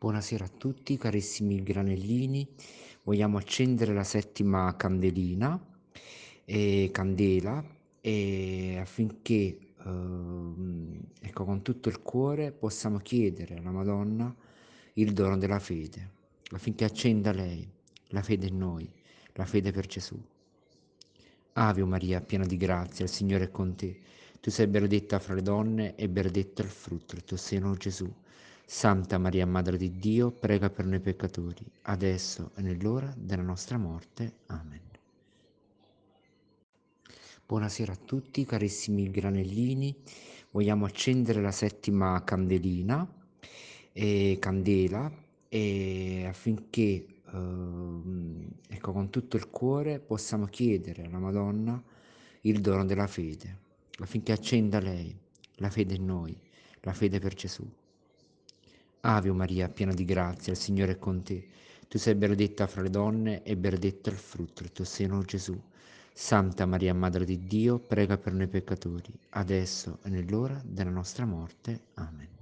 Buonasera a tutti carissimi granellini, vogliamo accendere la settima candelina, e candela, e affinché ehm, ecco, con tutto il cuore possiamo chiedere alla Madonna il dono della fede, affinché accenda lei la fede in noi, la fede per Gesù. Ave Maria, piena di grazia, il Signore è con te. Tu sei benedetta fra le donne e benedetto il frutto del tuo seno, Gesù. Santa Maria, Madre di Dio, prega per noi peccatori, adesso e nell'ora della nostra morte. Amen. Buonasera a tutti, carissimi granellini. Vogliamo accendere la settima candelina, e candela, e affinché eh, ecco, con tutto il cuore possiamo chiedere alla Madonna il dono della fede, affinché accenda lei la fede in noi, la fede per Gesù. Ave Maria, piena di grazia, il Signore è con te. Tu sei benedetta fra le donne e benedetto il frutto del tuo seno, Gesù. Santa Maria, Madre di Dio, prega per noi peccatori, adesso e nell'ora della nostra morte. Amen.